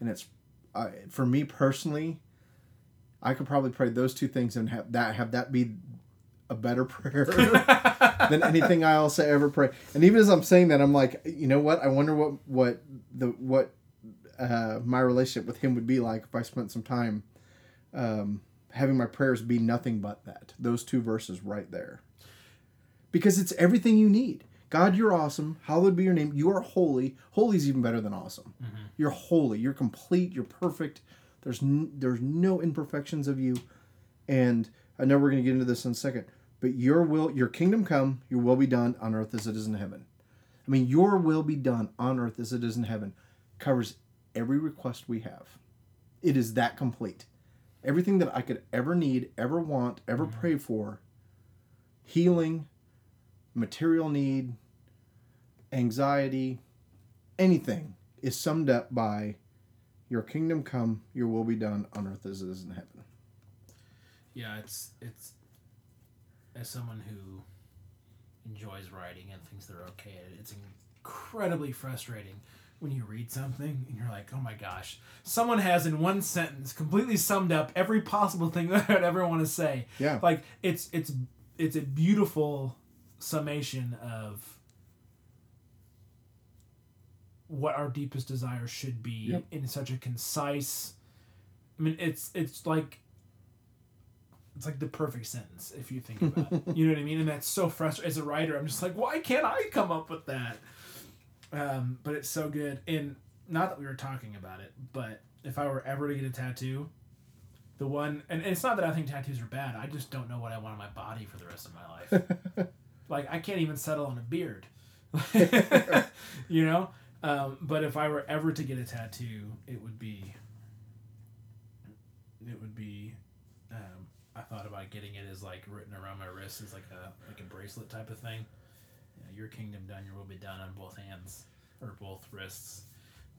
And it's, I for me personally, I could probably pray those two things and have that have that be a better [laughs] prayer [laughs] than anything else I ever pray. And even as I'm saying that, I'm like, you know what? I wonder what what the what uh, my relationship with him would be like if I spent some time um, having my prayers be nothing but that. Those two verses right there, because it's everything you need. God, you're awesome. Hallowed be your name. You are holy. Holy is even better than awesome. Mm-hmm. You're holy. You're complete. You're perfect. There's n- there's no imperfections of you, and I know we're going to get into this in a second. But your will, your kingdom come, your will be done on earth as it is in heaven. I mean, your will be done on earth as it is in heaven covers every request we have. It is that complete. Everything that I could ever need, ever want, ever mm-hmm. pray for, healing, material need, anxiety, anything is summed up by your kingdom come, your will be done on earth as it is in heaven. Yeah, it's it's as someone who enjoys writing and thinks they're okay it's incredibly frustrating when you read something and you're like, oh my gosh, someone has in one sentence completely summed up every possible thing [laughs] that I'd ever want to say. Yeah. Like it's it's it's a beautiful summation of what our deepest desire should be Yep. in such a concise I mean it's it's like it's like the perfect sentence if you think about it. [laughs] You know what I mean? And that's so frustrating. As a writer, I'm just like, why can't I come up with that? Um, but it's so good. And not that we were talking about it, but if I were ever to get a tattoo, the one, and, it's not that I think tattoos are bad. I just don't know what I want on my body for the rest of my life. [laughs] like I can't even settle on a beard. [laughs] you know. Um, but if I were ever to get a tattoo, it would be. It would be. Um, I thought about getting it as like written around my wrist as like a like a bracelet type of thing. Your kingdom done, your will be done on both hands or both wrists,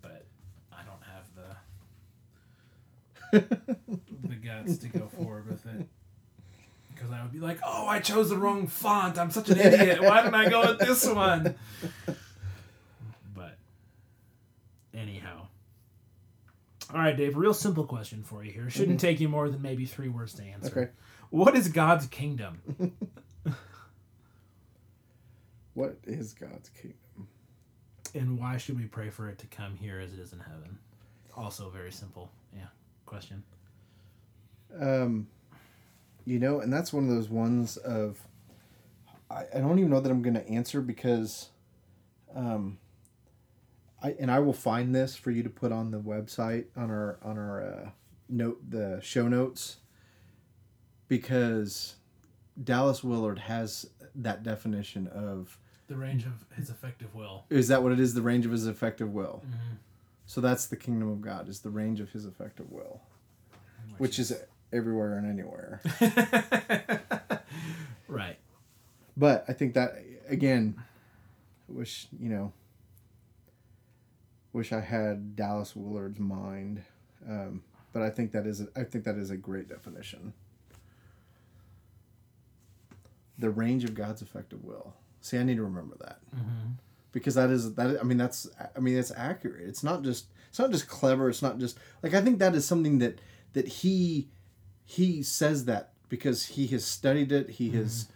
but I don't have the the [laughs] guts to go forward with it. Because I would be like, oh, I chose the wrong font. I'm such an idiot. Why didn't I go with this one? But anyhow. All right, Dave, real simple question for you here. Shouldn't mm-hmm. take you more than maybe three words to answer. Okay. What is God's kingdom? [laughs] What is God's kingdom? And why should we pray for it to come here as it is in heaven? Also, very simple. Yeah, question. Um, you know, and that's one of those ones of I, I don't even know that I'm going to answer because, um, I and I will find this for you to put on the website on our on our uh, note the show notes because Dallas Willard has that definition of The range of his effective will. is that what it is the range of his effective will. Mm-hmm. So that's the kingdom of God is the range of his effective will, which is everywhere and anywhere. [laughs] right. But I think that again, I wish you know. Wish I had Dallas Willard's mind, um, but I think that is a, I think that is a great definition. The range of God's effective will. See, I need to remember that Mm-hmm. because that is that. I mean, that's I mean, it's accurate. It's not just it's not just clever. It's not just like I think that is something that that he he says that because he has studied it. He has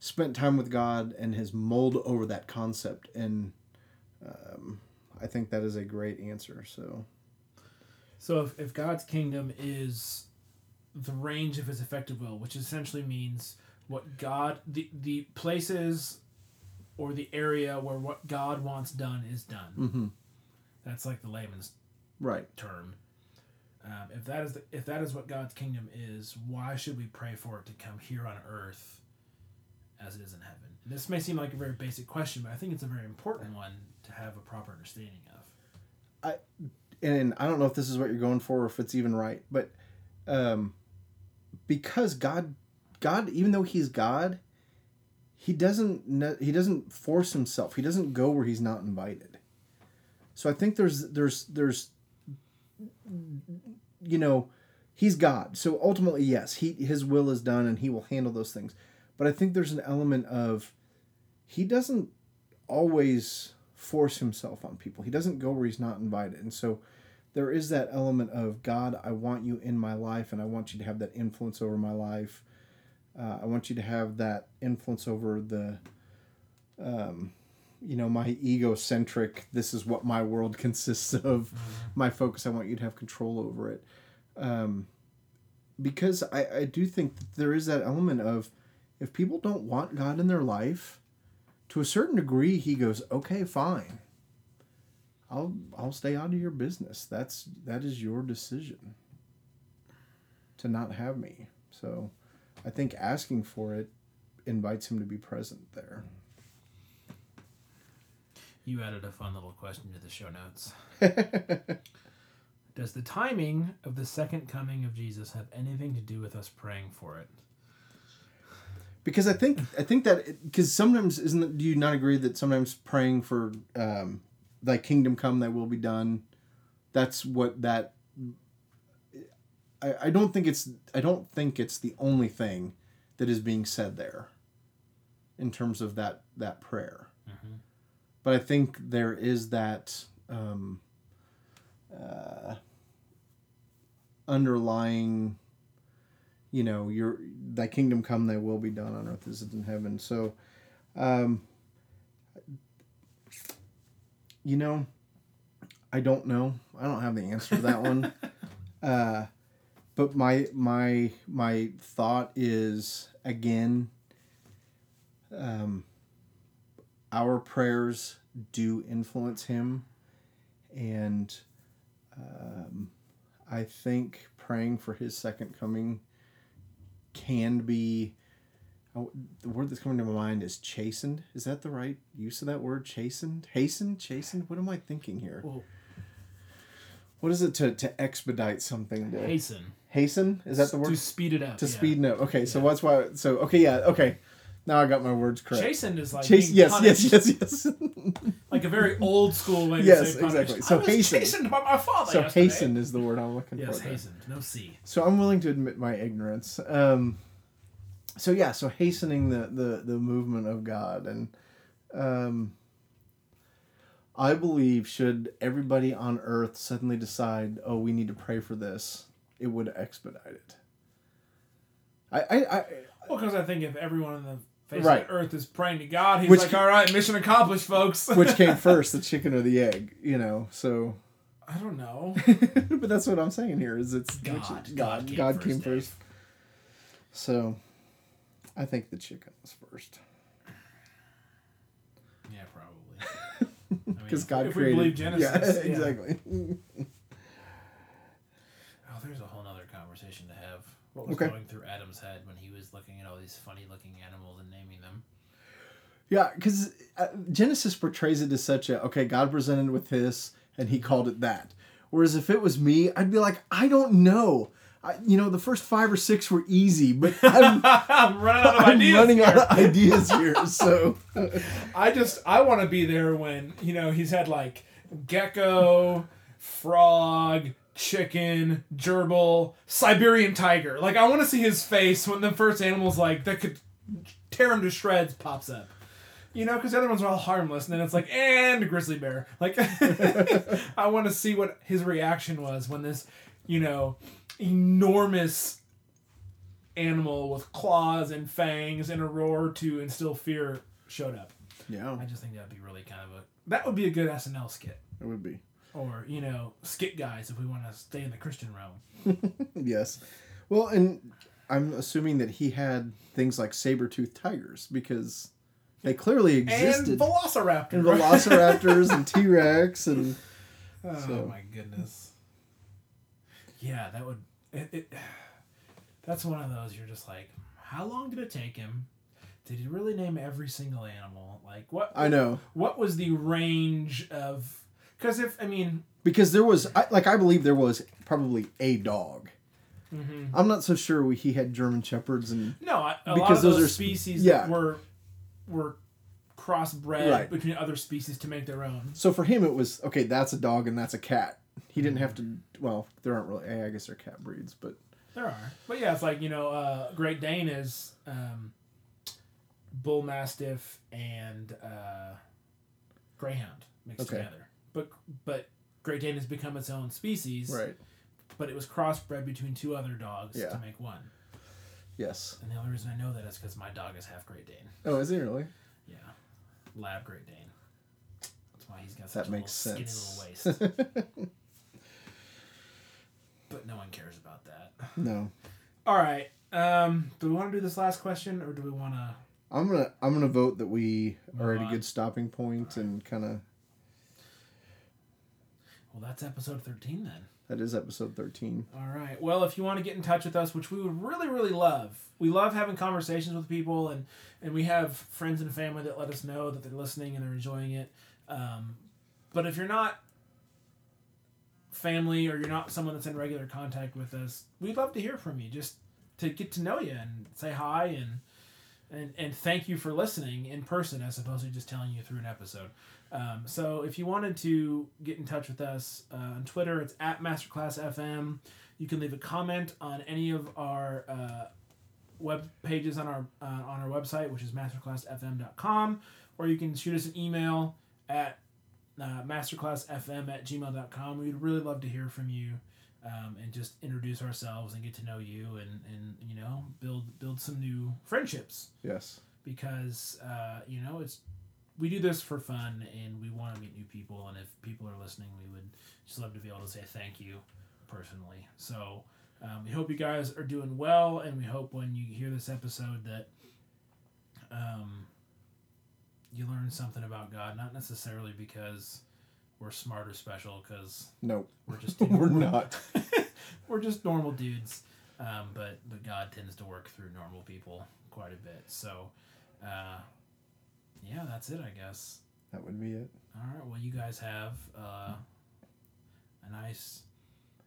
spent time with God and has mulled over that concept, and um, I think that is a great answer. So So if, if God's kingdom is the range of his effective will, which essentially means what God the the places or the area where what God wants done is done. mm-hmm. That's like the layman's right, term. Um, if that is the, if that is what God's kingdom is, why should we pray for it to come here on earth as it is in heaven? This may seem like a very basic question, but I think it's a very important one to have a proper understanding of. I and I don't know if this is what you're going for or if it's even right, but um, because God, God, even though He's God, He doesn't He doesn't force Himself. He doesn't go where He's not invited. So I think there's there's there's you know He's God. So ultimately, yes, He His will is done and He will handle those things. But I think there's an element of He doesn't always force himself on people. He doesn't go where he's not invited. And so there is that element of God, I want you in my life and I want you to have that influence over my life. Uh, I want you to have that influence over the, um, you know, my egocentric, this is what my world [laughs] consists of, my focus. I want you to have control over it. Um, because I, I do think that there is that element of if people don't want God in their life, to a certain degree, he goes, okay, fine. I'll I'll stay out of your business. That's that is your decision. to not have me. So I think asking for it invites him to be present there. You added a fun little question to the show notes. [laughs] Does the timing of the second coming of Jesus have anything to do with us praying for it? because I think I think that because sometimes isn't it, do you not agree that sometimes praying for um, thy kingdom come, thy will be done, that's what that. I, I don't think it's I don't think it's the only thing that is being said there. In terms of that that prayer, Mhm. but I think there is that um, uh, underlying you know your thy kingdom come thy will be done on earth as it is in heaven so um you know i don't know i don't have the answer to that one [laughs] uh but my my my thought is again um our prayers do influence him. And um i think praying for his second coming can be oh, the word that's coming to my mind is chastened. Is that the right use of that word chastened? Hastened? Chastened? What am i thinking here? Well, what is it to, to expedite something to hasten. Hasten is that the word To speed it up. to yeah. speed no okay so what's why so okay yeah okay now i got my words correct Chastened is like Chase, yes, punished, yes yes yes [laughs] like a very old school way to Yes, say exactly. So I was hasten. chastened by my father so yesterday. hasten is the word i'm looking Yes, for there. hastened. No C. So I'm willing to admit my ignorance. Um, so yeah, so hastening the, the, the movement of God, and um, I believe should everybody on Earth suddenly decide, oh, we need to pray for this, it would expedite it. I I, I Well, because I think if everyone on the face Right. of the earth is praying to God, he's Which like, ca- "All right, mission accomplished, folks." [laughs] which came first, the chicken or the egg? You know, so. I don't know. [laughs] but that's what I'm saying here is it's God. which- God God came God first, came first. So, I think the chicken was first. Yeah, probably. [laughs] I mean, because if- God if created. we believe Genesis, yeah, yeah. exactly. Oh, there's a whole nother conversation to have. What was Okay. going through Adam's head when he was looking at all these funny-looking animals and naming them? Yeah, because uh, Genesis portrays it as such a okay. God presented with this, and He called it that. Whereas if it was me, I'd be like, I don't know. I, you know, the first five or six were easy, but [laughs] I'm, I'm running out of [laughs] I'm ideas. running out of [laughs] ideas here. So, I just I want to be there when you know he's had like gecko, frog, chicken, gerbil, Siberian tiger. Like I want to see his face when the first animal's like that could tear him to shreds pops up. You know, because the other ones are all harmless, and then it's like, and grizzly bear. Like, [laughs] I want to see what his reaction was when this, you know, enormous animal with claws and fangs and a roar to instill fear showed up. yeah, I just think that'd be really kind of a that would be a good SNL skit, it would be. Or you know, skit guys if we want to stay in the Christian realm. [laughs] Yes. Well, and I'm assuming that he had things like saber-toothed tigers because they clearly existed. And existed. Velociraptor. And velociraptors and T Rex and [laughs] oh so- my goodness. Yeah, that would. It, it, [sighs] that's one of those you're just like, how long did it take him? Did he really name every single animal? Like what? I know What was the range of? Because if I mean, because there was I, like I believe there was probably a dog. mhm. I'm not so sure we, he had German shepherds and No, I- a lot Because of those those, are species yeah. that were were crossbred Right. between other species to make their own. so for him it was okay. That's a dog and that's a cat. He didn't have to. Well, there aren't really. I guess they're cat breeds, but There are, but yeah, it's like you know, uh, Great Dane is um, bull mastiff and uh, greyhound mixed Okay. together. But but Great Dane has become its own species. right. But it was crossbred between two other dogs Yeah. to make one. Yes. And the only reason I know that is because my dog is half Great Dane. Oh, is he really? Yeah, Lab Great Dane. That's why he's got That a makes little sense. skinny little waist. [laughs] but no one cares about that. no. All right. Um, do we want to do this last question, or do we want to? I'm gonna I'm gonna vote that we are at a good stopping point and kind of Well, that's episode 13 then. That is episode 13. All right. Well, if you want to get in touch with us, which we would really, really love, we love having conversations with people, and and we have friends and family that let us know that they're listening and they're enjoying it. Um, but if you're not family or you're not someone that's in regular contact with us, we'd love to hear from you, just to get to know you and say hi and and and thank you for listening in person as opposed to just telling you through an episode. Um, so if you wanted to get in touch with us uh, on Twitter, it's at MasterclassFM. You can leave a comment on any of our uh, web pages on our uh, on our website, which is masterclassfm.com, or you can shoot us an email at uh, masterclassfm at gmail.com. We'd really love to hear from you um, and just introduce ourselves and get to know you and, and you know build build some new friendships Yes. because uh, you know it's we do this for fun and we want to meet new people and if people are listening we would just love to be able to say thank you personally so um, we hope you guys are doing well and we hope when you hear this episode that um, you learn something about god not necessarily because we're smart or special because Nope. we're just [laughs] We're not. [laughs] we're just normal dudes um, but but god tends to work through normal people quite a bit so uh, yeah that's it i guess That would be it. all right well you guys have uh, a nice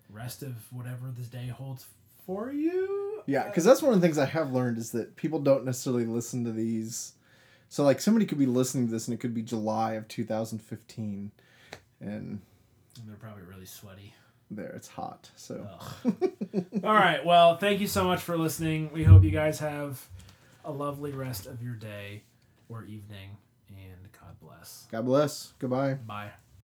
rest of whatever this day holds for you Yeah, because that's one of the things I have learned is that people don't necessarily listen to these. So, like, somebody could be listening to this and it could be July of 2015. And And they're probably really sweaty there, it's hot. So, [laughs] all right well thank you so much for listening we hope you guys have a lovely rest of your day or evening and god bless God bless. Goodbye. bye